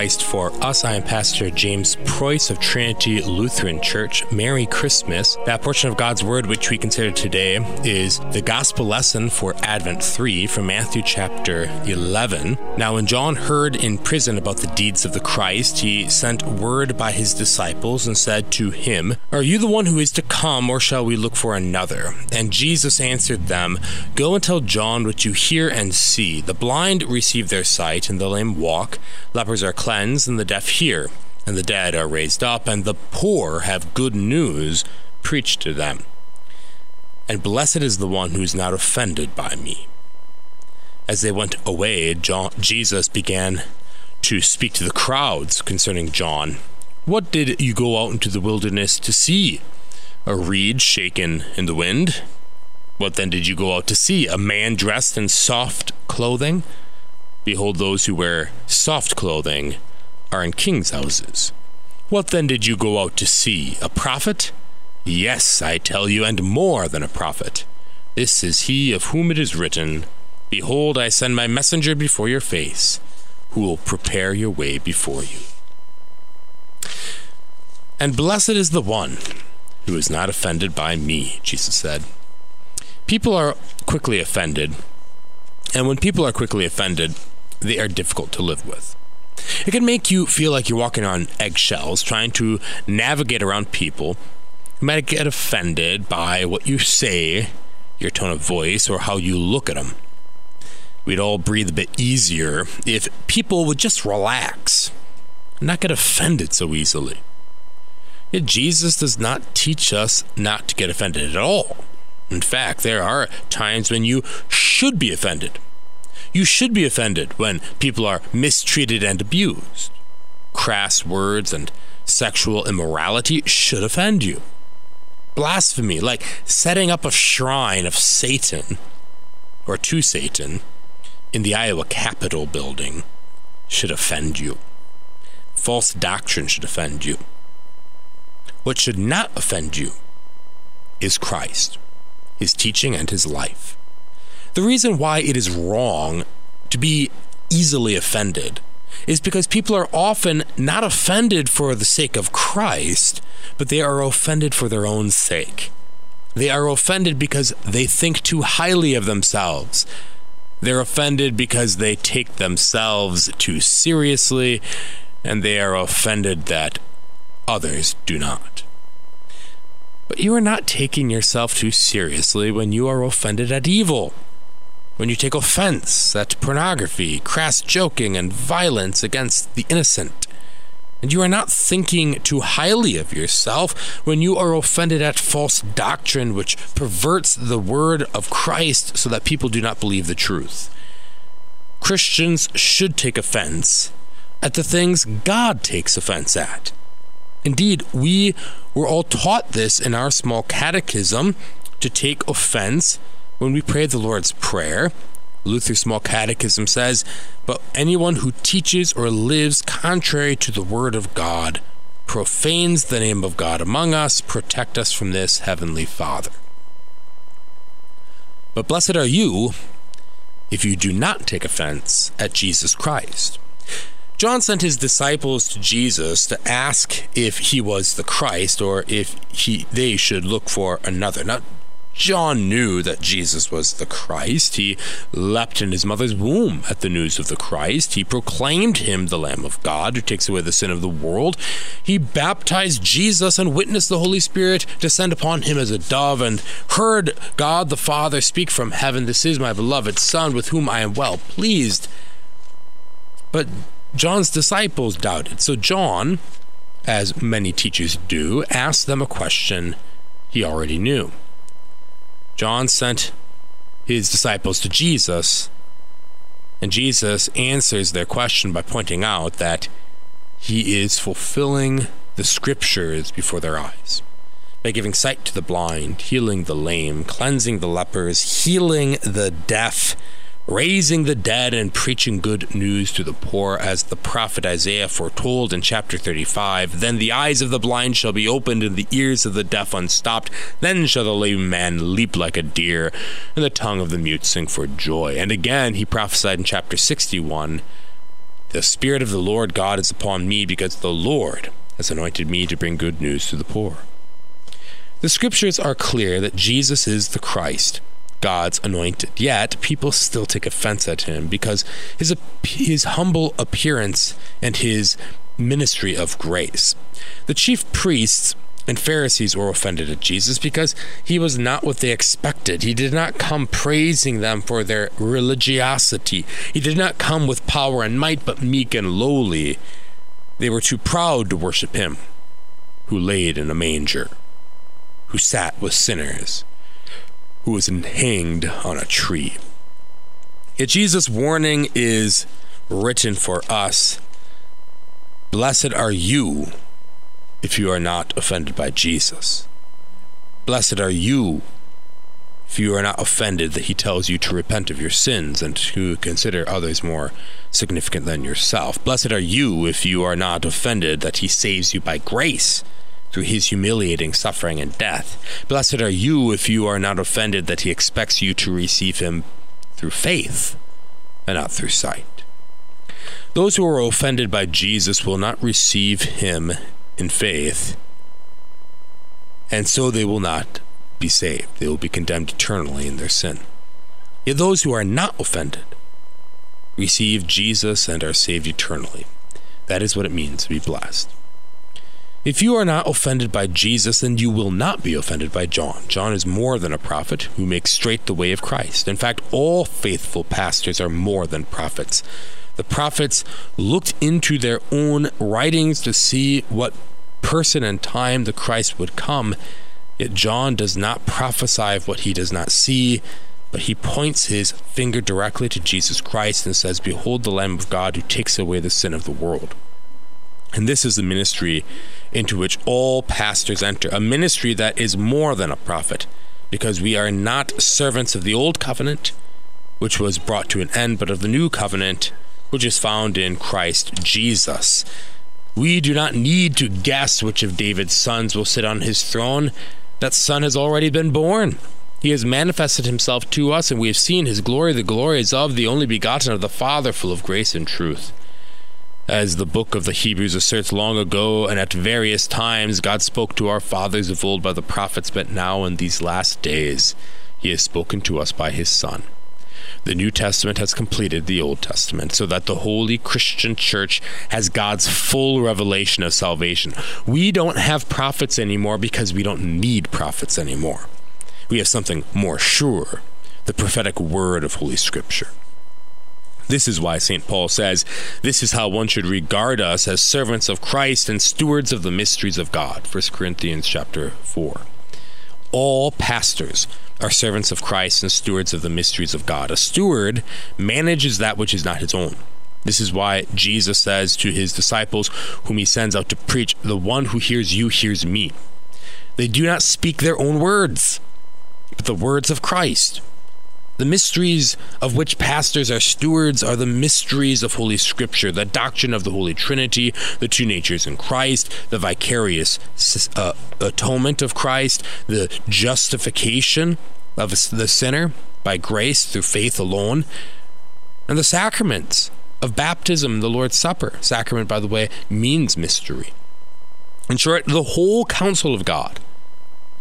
Christ for us. I am Pastor James Preus of Trinity Lutheran Church. Merry Christmas. That portion of God's Word which we consider today is the Gospel lesson for Advent 3 from Matthew chapter 11. Now, when John heard in prison about the deeds of the Christ, he sent word by his disciples and said to him, Are you the one who is to come, or shall we look for another? And Jesus answered them, Go and tell John what you hear and see. The blind receive their sight, and the lame walk lepers are cleansed, and the deaf hear, and the dead are raised up, and the poor have good news preached to them. And blessed is the one who is not offended by me. As they went away, John, Jesus began to speak to the crowds concerning John. What did you go out into the wilderness to see? A reed shaken in the wind? What then did you go out to see? A man dressed in soft clothing? Behold, those who wear soft clothing are in kings' houses. What then did you go out to see? A prophet? Yes, I tell you, and more than a prophet. This is he of whom it is written, Behold, I send my messenger before your face, who will prepare your way before you. And blessed is the one who is not offended by me, Jesus said. People are quickly offended, and when people are quickly offended, they are difficult to live with. It can make you feel like you're walking on eggshells, trying to navigate around people you might get offended by what you say, your tone of voice, or how you look at them. We'd all breathe a bit easier if people would just relax and not get offended so easily. Yet Jesus does not teach us not to get offended at all. In fact, there are times when you should be offended you should be offended when people are mistreated and abused. Crass words and sexual immorality should offend you. Blasphemy, like setting up a shrine of Satan or to Satan in the Iowa Capitol building, should offend you. False doctrine should offend you. What should not offend you is Christ, his teaching, and his life. The reason why it is wrong to be easily offended is because people are often not offended for the sake of Christ, but they are offended for their own sake. They are offended because they think too highly of themselves. They're offended because they take themselves too seriously, and they are offended that others do not. But you are not taking yourself too seriously when you are offended at evil when you take offense at pornography, crass joking, and violence against the innocent. And you are not thinking too highly of yourself when you are offended at false doctrine which perverts the word of Christ so that people do not believe the truth. Christians should take offense at the things God takes offense at. Indeed, we were all taught this in our small catechism to take offense when we pray the Lord's Prayer, Luther's Small Catechism says, But anyone who teaches or lives contrary to the Word of God profanes the name of God among us, protect us from this, Heavenly Father. But blessed are you if you do not take offense at Jesus Christ. John sent his disciples to Jesus to ask if he was the Christ or if he they should look for another. Now John knew that Jesus was the Christ. He leapt in his mother's womb at the news of the Christ. He proclaimed him the Lamb of God who takes away the sin of the world. He baptized Jesus and witnessed the Holy Spirit descend upon him as a dove and heard God the Father speak from heaven, This is my beloved Son with whom I am well pleased. But John's disciples doubted. So John, as many teachers do, asked them a question he already knew. John sent his disciples to Jesus, and Jesus answers their question by pointing out that he is fulfilling the scriptures before their eyes by giving sight to the blind, healing the lame, cleansing the lepers, healing the deaf raising the dead and preaching good news to the poor, as the prophet Isaiah foretold in chapter 35. Then the eyes of the blind shall be opened, and the ears of the deaf unstopped. Then shall the lame man leap like a deer, and the tongue of the mute sing for joy. And again he prophesied in chapter 61 The Spirit of the Lord God is upon me because the Lord has anointed me to bring good news to the poor. The scriptures are clear that Jesus is the Christ, God's anointed. Yet people still take offense at him because his his humble appearance and his ministry of grace. The chief priests and Pharisees were offended at Jesus because he was not what they expected. He did not come praising them for their religiosity. He did not come with power and might, but meek and lowly. They were too proud to worship him, who laid in a manger, who sat with sinners, who was hanged on a tree. Yet Jesus' warning is written for us Blessed are you if you are not offended by Jesus. Blessed are you if you are not offended that he tells you to repent of your sins and to consider others more significant than yourself. Blessed are you if you are not offended that he saves you by grace through his humiliating suffering and death. Blessed are you if you are not offended that he expects you to receive him through faith and not through sight. Those who are offended by Jesus will not receive him in faith, and so they will not be saved. They will be condemned eternally in their sin. Yet those who are not offended receive Jesus and are saved eternally. That is what it means to be blessed. If you are not offended by Jesus, then you will not be offended by John. John is more than a prophet who makes straight the way of Christ. In fact, all faithful pastors are more than prophets. The prophets looked into their own writings to see what person and time the Christ would come. Yet John does not prophesy of what he does not see, but he points his finger directly to Jesus Christ and says, Behold the Lamb of God who takes away the sin of the world. And this is the ministry into which all pastors enter, a ministry that is more than a prophet, because we are not servants of the old covenant, which was brought to an end, but of the new covenant, which is found in Christ Jesus. We do not need to guess which of David's sons will sit on his throne. That son has already been born. He has manifested himself to us, and we have seen his glory. The glory is of the only begotten of the Father, full of grace and truth. As the book of the Hebrews asserts long ago and at various times, God spoke to our fathers of old by the prophets, but now in these last days, He has spoken to us by His Son. The New Testament has completed the Old Testament so that the Holy Christian Church has God's full revelation of salvation. We don't have prophets anymore because we don't need prophets anymore. We have something more sure the prophetic word of Holy Scripture. This is why St. Paul says, This is how one should regard us as servants of Christ and stewards of the mysteries of God. 1 Corinthians chapter 4. All pastors are servants of Christ and stewards of the mysteries of God. A steward manages that which is not his own. This is why Jesus says to his disciples, whom he sends out to preach, The one who hears you hears me. They do not speak their own words, but the words of Christ. The mysteries of which pastors are stewards are the mysteries of Holy Scripture, the doctrine of the Holy Trinity, the two natures in Christ, the vicarious uh, atonement of Christ, the justification of the sinner by grace through faith alone, and the sacraments of baptism, the Lord's Supper. Sacrament, by the way, means mystery. In short, the whole counsel of God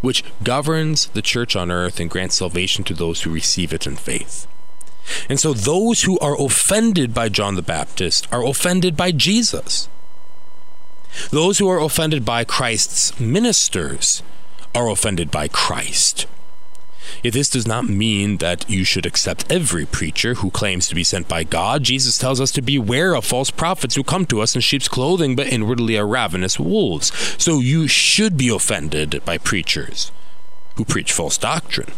which governs the church on earth and grants salvation to those who receive it in faith. And so those who are offended by John the Baptist are offended by Jesus. Those who are offended by Christ's ministers are offended by Christ. Yet this does not mean that you should accept every preacher who claims to be sent by God. Jesus tells us to beware of false prophets who come to us in sheep's clothing, but inwardly are ravenous wolves. So you should be offended by preachers who preach false doctrine.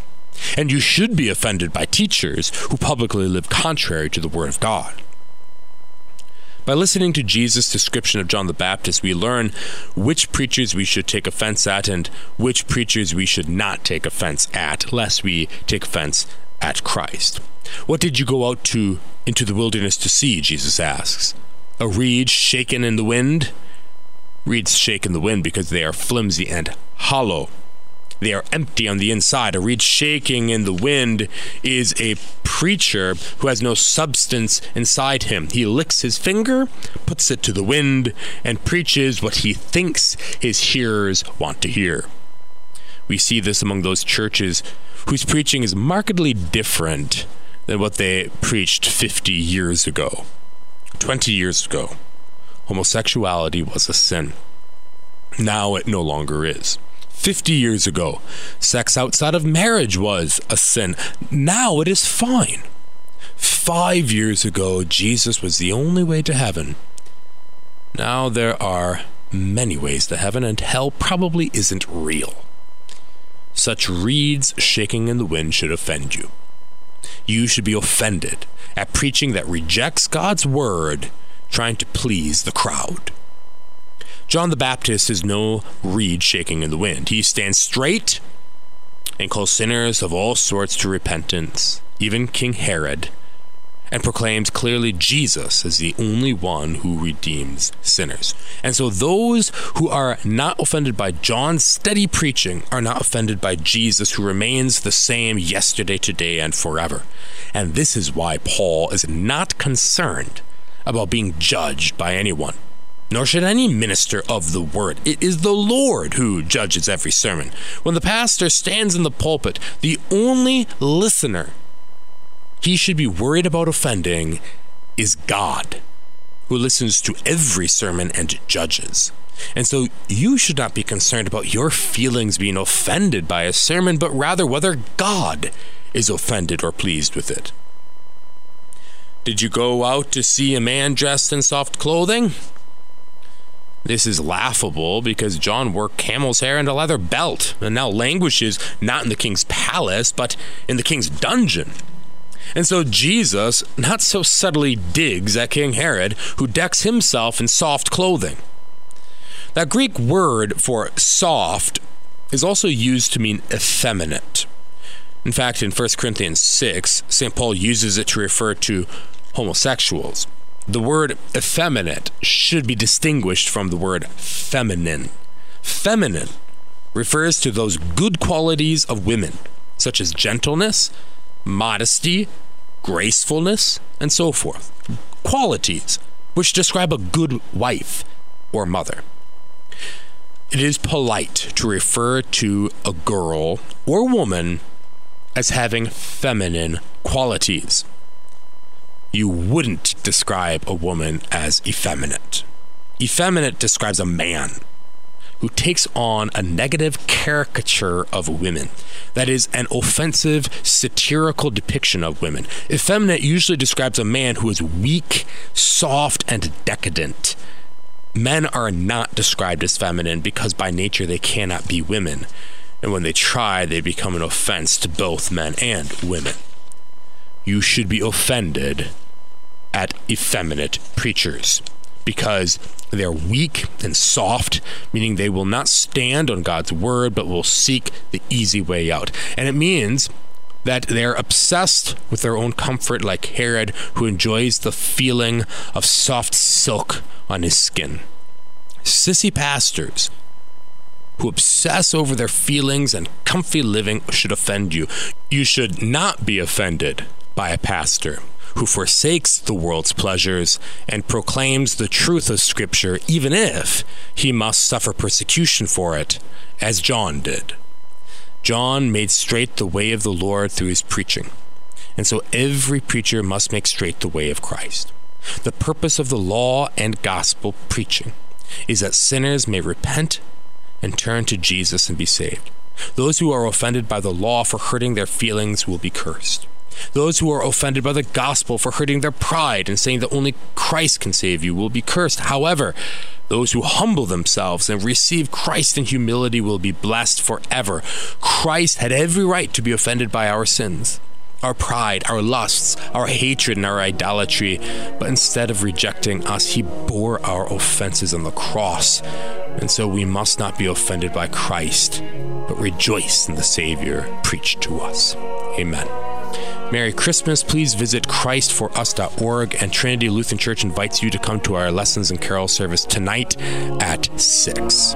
And you should be offended by teachers who publicly live contrary to the Word of God. By listening to Jesus' description of John the Baptist, we learn which preachers we should take offense at and which preachers we should not take offense at, lest we take offense at Christ. What did you go out to into the wilderness to see? Jesus asks. A reed shaken in the wind? Reeds shake in the wind because they are flimsy and hollow. They are empty on the inside. A reed shaking in the wind is a preacher who has no substance inside him. He licks his finger, puts it to the wind, and preaches what he thinks his hearers want to hear. We see this among those churches whose preaching is markedly different than what they preached 50 years ago, 20 years ago. Homosexuality was a sin. Now it no longer is. 50 years ago, sex outside of marriage was a sin. Now it is fine. Five years ago, Jesus was the only way to heaven. Now there are many ways to heaven, and hell probably isn't real. Such reeds shaking in the wind should offend you. You should be offended at preaching that rejects God's word, trying to please the crowd. John the Baptist is no reed shaking in the wind. He stands straight and calls sinners of all sorts to repentance, even King Herod, and proclaims clearly Jesus as the only one who redeems sinners. And so those who are not offended by John's steady preaching are not offended by Jesus, who remains the same yesterday, today, and forever. And this is why Paul is not concerned about being judged by anyone. Nor should any minister of the word. It is the Lord who judges every sermon. When the pastor stands in the pulpit, the only listener he should be worried about offending is God, who listens to every sermon and judges. And so you should not be concerned about your feelings being offended by a sermon, but rather whether God is offended or pleased with it. Did you go out to see a man dressed in soft clothing? This is laughable because John wore camel's hair and a leather belt and now languishes not in the king's palace, but in the king's dungeon. And so Jesus not so subtly digs at King Herod, who decks himself in soft clothing. That Greek word for soft is also used to mean effeminate. In fact, in 1 Corinthians 6, St. Paul uses it to refer to homosexuals. The word effeminate should be distinguished from the word feminine. Feminine refers to those good qualities of women, such as gentleness, modesty, gracefulness, and so forth. Qualities which describe a good wife or mother. It is polite to refer to a girl or woman as having feminine qualities. You wouldn't describe a woman as effeminate. Effeminate describes a man who takes on a negative caricature of women. That is, an offensive, satirical depiction of women. Effeminate usually describes a man who is weak, soft, and decadent. Men are not described as feminine because by nature they cannot be women. And when they try, they become an offense to both men and women. You should be offended at effeminate preachers because they're weak and soft, meaning they will not stand on God's word, but will seek the easy way out. And it means that they're obsessed with their own comfort, like Herod, who enjoys the feeling of soft silk on his skin. Sissy pastors who obsess over their feelings and comfy living should offend you. You should not be offended by a pastor who forsakes the world's pleasures and proclaims the truth of Scripture, even if he must suffer persecution for it, as John did. John made straight the way of the Lord through his preaching, and so every preacher must make straight the way of Christ. The purpose of the law and gospel preaching is that sinners may repent and turn to Jesus and be saved. Those who are offended by the law for hurting their feelings will be cursed. Those who are offended by the gospel for hurting their pride and saying that only Christ can save you will be cursed. However, those who humble themselves and receive Christ in humility will be blessed forever. Christ had every right to be offended by our sins, our pride, our lusts, our hatred, and our idolatry, but instead of rejecting us, he bore our offenses on the cross. And so we must not be offended by Christ, but rejoice in the Savior preached to us. Amen. Merry Christmas. Please visit ChristForUs.org, and Trinity Lutheran Church invites you to come to our lessons and carol service tonight at 6.